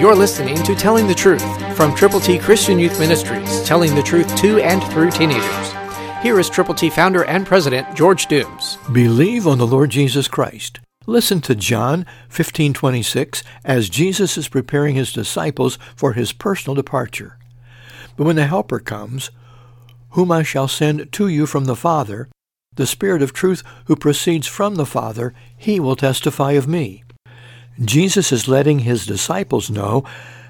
You're listening to Telling the Truth from Triple T Christian Youth Ministries, telling the truth to and through teenagers. Here is Triple T founder and president George Dooms. Believe on the Lord Jesus Christ. Listen to John 15:26 as Jesus is preparing his disciples for his personal departure. But when the helper comes, whom I shall send to you from the Father, the Spirit of truth who proceeds from the Father, he will testify of me. Jesus is letting his disciples know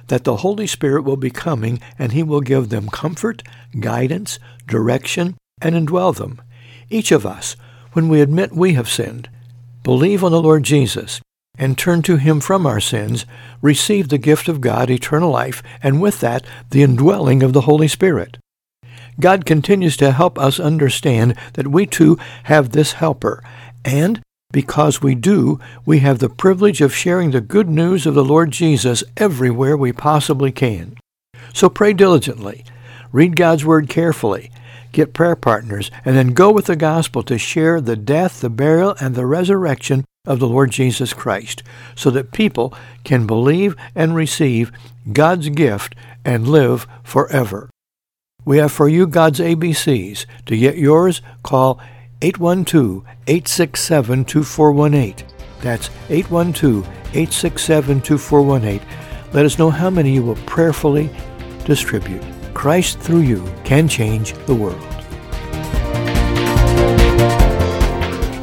that the Holy Spirit will be coming and he will give them comfort, guidance, direction, and indwell them. Each of us, when we admit we have sinned, believe on the Lord Jesus, and turn to him from our sins, receive the gift of God, eternal life, and with that, the indwelling of the Holy Spirit. God continues to help us understand that we too have this helper, and because we do, we have the privilege of sharing the good news of the Lord Jesus everywhere we possibly can. So pray diligently, read God's Word carefully, get prayer partners, and then go with the gospel to share the death, the burial, and the resurrection of the Lord Jesus Christ, so that people can believe and receive God's gift and live forever. We have for you God's ABCs. To get yours, call 812-867-2418. That's 812-867-2418. Let us know how many you will prayerfully distribute. Christ through you can change the world.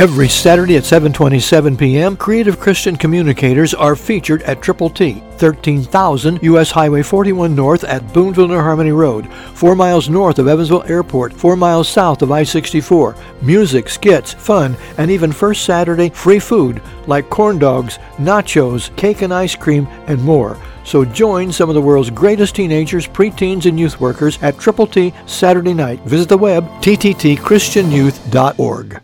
Every Saturday at 7:27 p.m., creative Christian communicators are featured at Triple T, 13,000 U.S. Highway 41 North at Boonville New Harmony Road, 4 miles north of Evansville Airport, 4 miles south of I-64. Music, skits, fun, and even first Saturday free food like corn dogs, nachos, cake and ice cream, and more. So join some of the world's greatest teenagers, preteens, and youth workers at Triple T Saturday night. Visit the web tttchristianyouth.org.